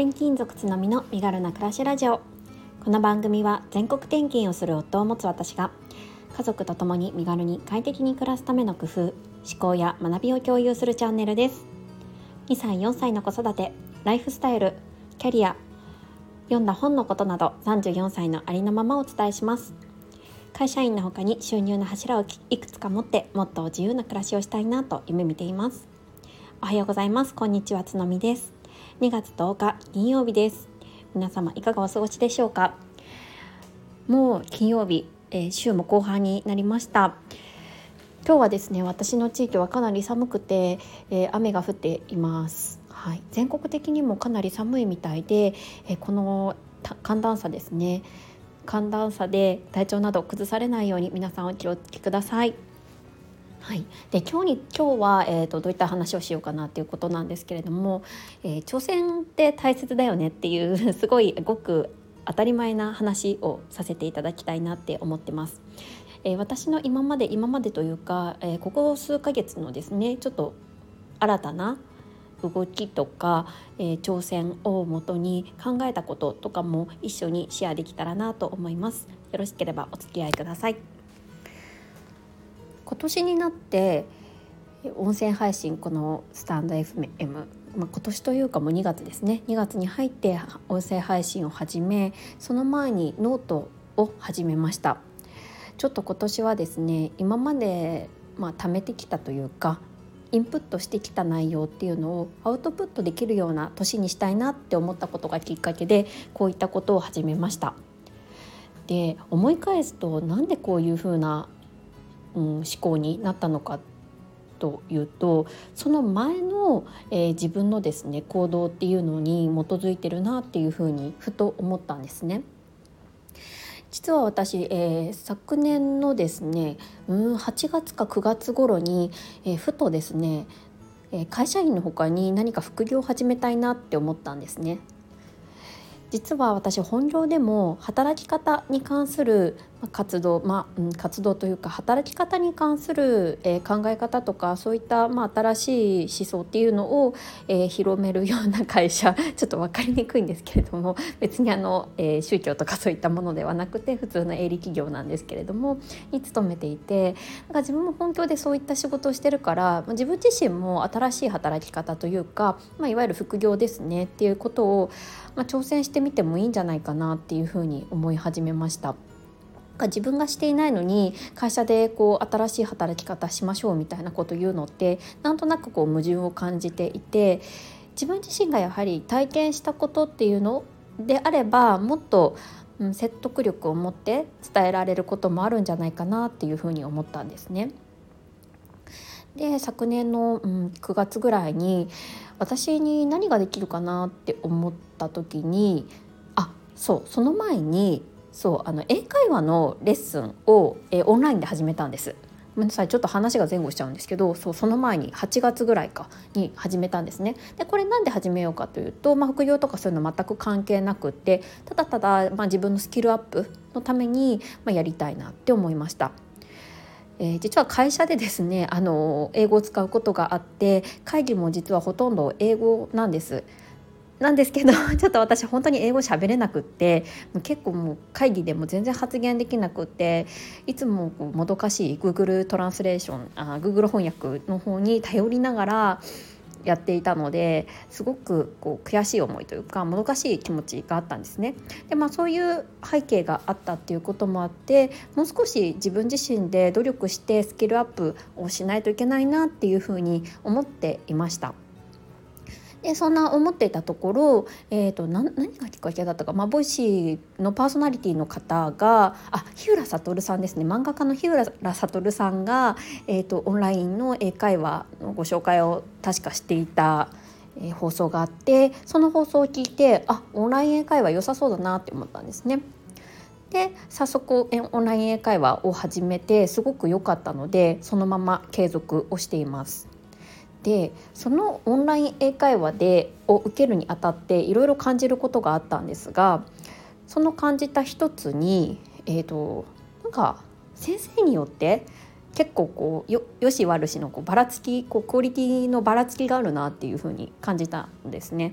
転勤族つのみの身軽な暮らしラジオ。この番組は全国転勤をする夫を持つ私が家族と共に身軽に快適に暮らすための工夫思考や学びを共有するチャンネルです。2歳4歳の子育てライフスタイルキャリア読んだ本のことなど34歳のありのままをお伝えします。会社員の他に収入の柱をいくつか持ってもっと自由な暮らしをしたいなと夢見ています。おはようございます。こんにちは。つのみです。2月10日金曜日です。皆様いかがお過ごしでしょうか？もう金曜日、えー、週も後半になりました。今日はですね私の地域はかなり寒くて、えー、雨が降っています。はい、全国的にもかなり寒いみたいで、えー、この寒暖差ですね。寒暖差で体調など崩されないように皆さんお気をつけください。はい、で今日に今日は、えーと、どういった話をしようかなっていうことなんですけれども、えー、挑戦って大切だよねっていう すごいごく当たり前な話をさせていただきたいなって思ってます。えー、私の今まで今までというか、えー、ここ数ヶ月のですねちょっと新たな動きとか、えー、挑戦をもとに考えたこととかも一緒にシェアできたらなと思います。よろしければお付き合いください。今年になって音声配信このスタンド FM、まあ、今年というかもう2月ですね2月に入って音声配信を始めその前にノートを始めましたちょっと今年はですね今までまあ貯めてきたというかインプットしてきた内容っていうのをアウトプットできるような年にしたいなって思ったことがきっかけでこういったことを始めました。で思い返すとなんでこういうふうな、うん、思考になったのかというとその前の、えー、自分のですね行動っていうのに基づいてるなっていうふうにふと思ったんですね。実は私、えー、昨年のですねうん8月か9月頃に、えー、ふとですね、え会社員の他に何か副業を始めたいなって思ったんですね。実は私本業でも働き方に関する活動、まあ、活動というか働き方に関する、えー、考え方とかそういった、まあ、新しい思想っていうのを、えー、広めるような会社 ちょっと分かりにくいんですけれども別にあの、えー、宗教とかそういったものではなくて普通の営利企業なんですけれどもに勤めていてだか自分も本業でそういった仕事をしてるから自分自身も新しい働き方というか、まあ、いわゆる副業ですねっていうことを、まあ、挑戦してみてもいいんじゃないかなっていうふうに思い始めました。か自分がしていないのに会社でこう新しい働き方しましょうみたいなこと言うのってなんとなくこう矛盾を感じていて自分自身がやはり体験したことっていうのであればもっと説得力を持って伝えられることもあるんじゃないかなっていうふうに思ったんですね。で昨年の、うん、9月ぐらいに私に何ができるかなって思った時にあそうその前にそうあの英会話のレッスンを、えオンラインで始めたんです。ごめんなさいちょっと話が前後しちゃうんですけどそうその前に8月ぐらいかに始めたんですね。でこれなんで始めようかというと、まあ、副業とかそういうの全く関係なくってただただ、まあ、自分のスキルアップのために、まあ、やりたいなって思いました。えー、実は会社でですねあの英語を使うことがあって会議も実はほとんど英語なんです。なんですけど ちょっと私本当に英語喋れなくって結構もう会議でも全然発言できなくっていつもこうもどかしい Google トランスレーションあ Google 翻訳の方に頼りながらやっていたのですごくこう悔しい思いというかもどかしい気持ちがあったんですね。でまあそういう背景があったっていうこともあってもう少し自分自身で努力してスキルアップをしないといけないなっていうふうに思っていました。でそんな思っていたところ、えーと、何がきっかけだったか、まあ、 Voicy のパーソナリティの方があひうらさとるさんですね漫画家の日浦悟さんが、えーと、オンラインの英会話のご紹介を確かしていた。え、放送があってその放送を聞いてあオンライン英会話良さそうだなって思ったんですね。で早速オンライン英会話を始めてすごく良かったのでそのまま継続をしています。でそのオンライン英会話でを受けるにあたっていろいろ感じることがあったんですがその感じた一つに、えーと、なんか先生によって結構こうよよし悪しのこうばらつきこうクオリティのばらつきがあるなっていうふうに感じたんですね。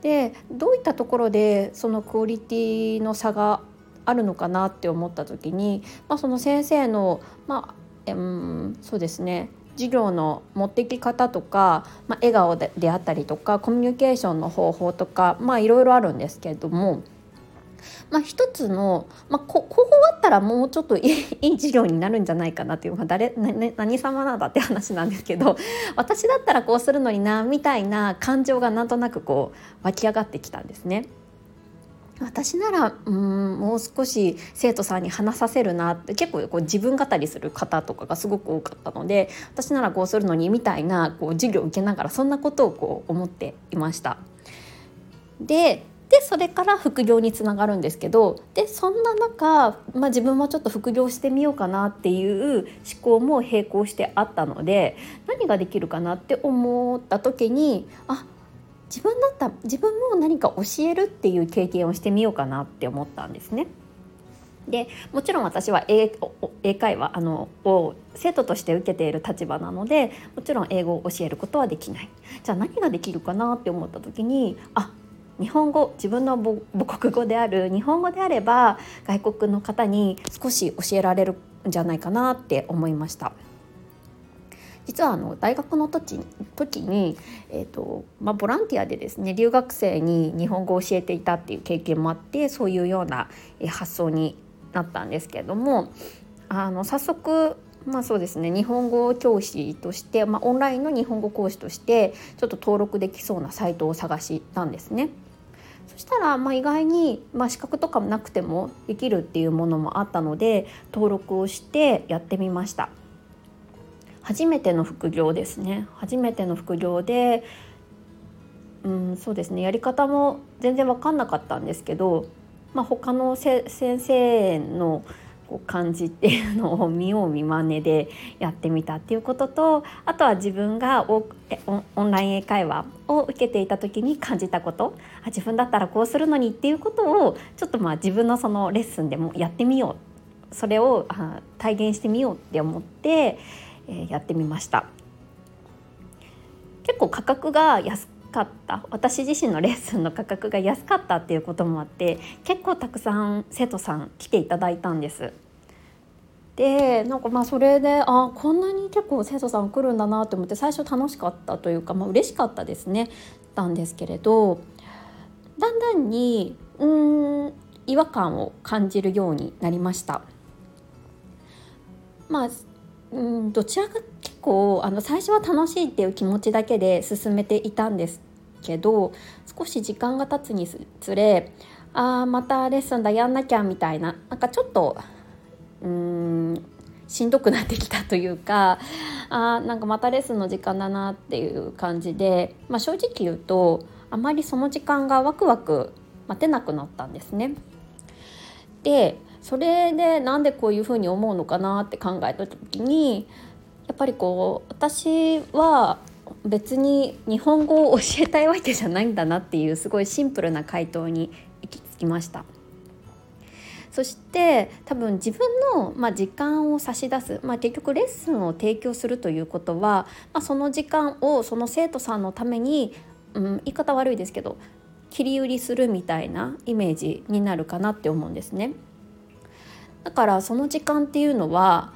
でどういったところでそのクオリティの差があるのかなって思った時に、まあ、その先生の、まあうん、そうですね授業の持ってき方とか、まあ、笑顔であったりとかコミュニケーションの方法とかまあいろいろあるんですけれども。まあ、一つの、まあ、ここうあったらもうちょっと いい授業になるんじゃないかなっていう、まあ、誰何様なんだって話なんですけど 私だったらこうするのになみたいな感情がなんとなくこう湧き上がってきたんですね。私ならうんもう少し生徒さんに話させるなって結構こう自分語りする方とかがすごく多かったので私ならこうするのにみたいなこう授業を受けながらそんなことをこう思っていました。ででそれから副業につながるんですけどでそんな中、まあ、自分もちょっと副業してみようかなっていう思考も並行してあったので何ができるかなって思った時にあ自分だった自分も何か教えるっていう経験をしてみようかなって思ったんですね。でもちろん私は英英会話あのを生徒として受けている立場なのでもちろん英語を教えることはできないじゃあ何ができるかなって思った時にあ日本語自分の母国語である日本語であれば外国の方に少し教えられるんじゃないかなって思いました。実はあの大学の時時に、えーとまあ、ボランティアでですね留学生に日本語を教えていたっていう経験もあってそういうような発想になったんですけれどもあの早速まあそうですね日本語教師として、まあ、オンラインの日本語講師としてちょっと登録できそうなサイトを探したんですね。そしたらまあ意外に、まあ、資格とかもなくてもできるっていうものもあったので登録をしてやってみました初めての副業ですね。初めての副業でうんそうですね。やり方も全然分かんなかったんですけど、まあ、他の先生のこう感じっていうのを見よう見まねでやってみたっていうこととあとは自分がオンライン英会話を受けていた時に感じたこと。あ自分だったらこうするのにっていうことをちょっとまあ自分のそのレッスンでもやってみよう。それを体現してみようって思って、え、やってみました。結構価格が安かった私自身のレッスンの価格が安かったっていうこともあって結構たくさん生徒さん来ていただいたんです。でなんかまあそれであこんなに結構生徒さん来るんだなって思って最初楽しかったというか、まあ嬉しかったですねたんですけれどだんだんにうん違和感を感じるようになりました。まあうんどちらか結構あの最初は楽しいっていう気持ちだけで進めていたんですけど少し時間が経つにつれあまたレッスンだやんなきゃみたいななんかちょっとうんしんどくなってきたというかあなんかまたレッスンの時間だなっていう感じで、まあ、正直言うとあまりその時間がワクワク待てなくなったんですね。でそれでなんでこういうふうに思うのかなって考えた時にやっぱりこう私は別に日本語を教えたいわけじゃないんだなっていうすごいシンプルな回答に行き着きました。そして多分自分の、まあ、時間を差し出す、まあ、結局レッスンを提供するということは、まあ、その時間をその生徒さんのために、うん、言い方悪いですけど切り売りするみたいなイメージになるかなって思うんですね。だからその時間っていうのは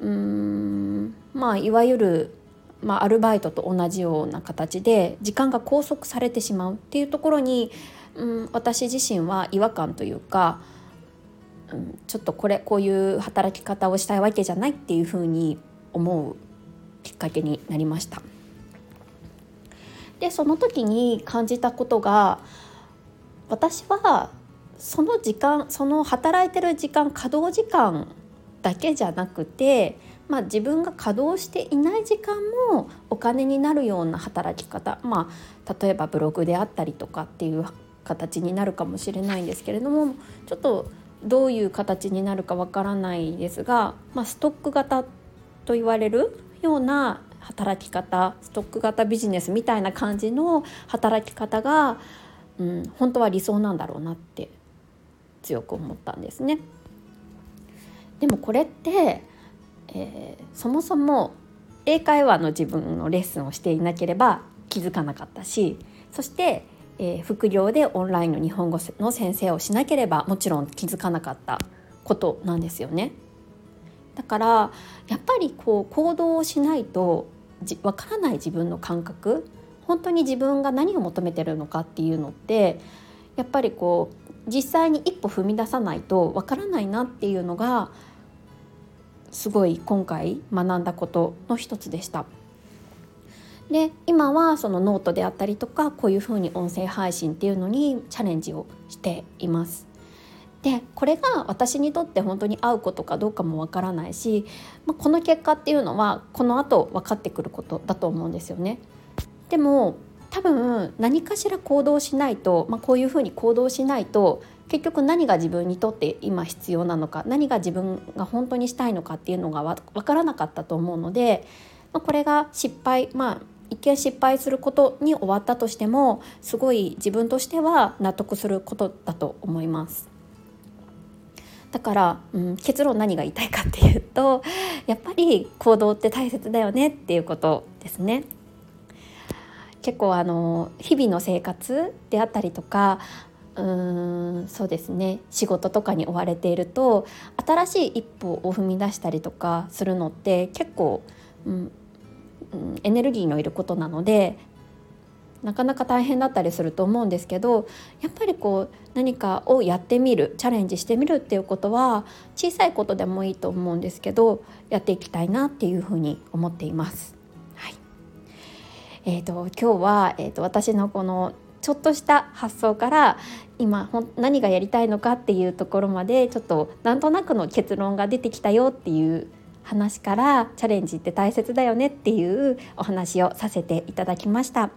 うーんまあいわゆる、まあ、アルバイトと同じような形で時間が拘束されてしまうっていうところに、うん、私自身は違和感というか、うん、ちょっとこれこういう働き方をしたいわけじゃないっていうふうに思うきっかけになりました。でその時に感じたことが私はその時間その働いてる時間稼働時間だけじゃなくて、まあ、自分が稼働していない時間もお金になるような働き方、まあ、例えばブログであったりとかっていう形になるかもしれないんですけれどもちょっとどういう形になるかわからないですが、まあ、ストック型と言われるような働き方ストック型ビジネスみたいな感じの働き方が、うん、本当は理想なんだろうなって強く思ったんですね。でもこれって、えー、そもそも英会話の自分のレッスンをしていなければ気づかなかったしそしてえー、副業でオンラインの日本語の先生をしなければもちろん気づかなかったことなんですよね。だからやっぱりこう行動をしないとわからない自分の感覚本当に自分が何を求めてるのかっていうのってやっぱりこう実際に一歩踏み出さないとわからないなっていうのがすごい今回学んだことの一つでした。で今はそのノートであったりとかこういうふうに音声配信っていうのにチャレンジをしています。でこれが私にとって本当に合うことかどうかもわからないし、まあ、この結果っていうのはこの後分かってくることだと思うんですよね。でも多分何かしら行動しないと、まあ、こういうふうに行動しないと結局何が自分にとって今必要なのか何が自分が本当にしたいのかっていうのが分からなかったと思うので、まあ、これが失敗まあ一見失敗することに終わったとしてもすごい自分としては納得することだと思います。だから、うん、結論何が言いたいかっていうとやっぱり行動って大切だよねっていうことですね。結構あの日々の生活であったりとかうーんそうですね仕事とかに追われていると新しい一歩を踏み出したりとかするのって結構、うん、エネルギーのいることなのでなかなか大変だったりすると思うんですけどやっぱりこう何かをやってみるチャレンジしてみるっていうことは小さいことでもいいと思うんですけどやっていきたいなっていうふうに思っています。えーと、今日は、えーと私のこのちょっとした発想から今何がやりたいのかっていうところまでちょっとなんとなくの結論が出てきたよっていう話からチャレンジって大切だよねっていうお話をさせていただきました。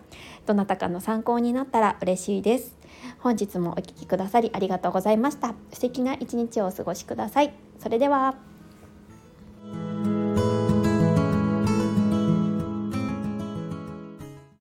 どなたかの参考になったら嬉しいです。本日もお聴きくださりありがとうございました。素敵な一日をお過ごしください。それでは。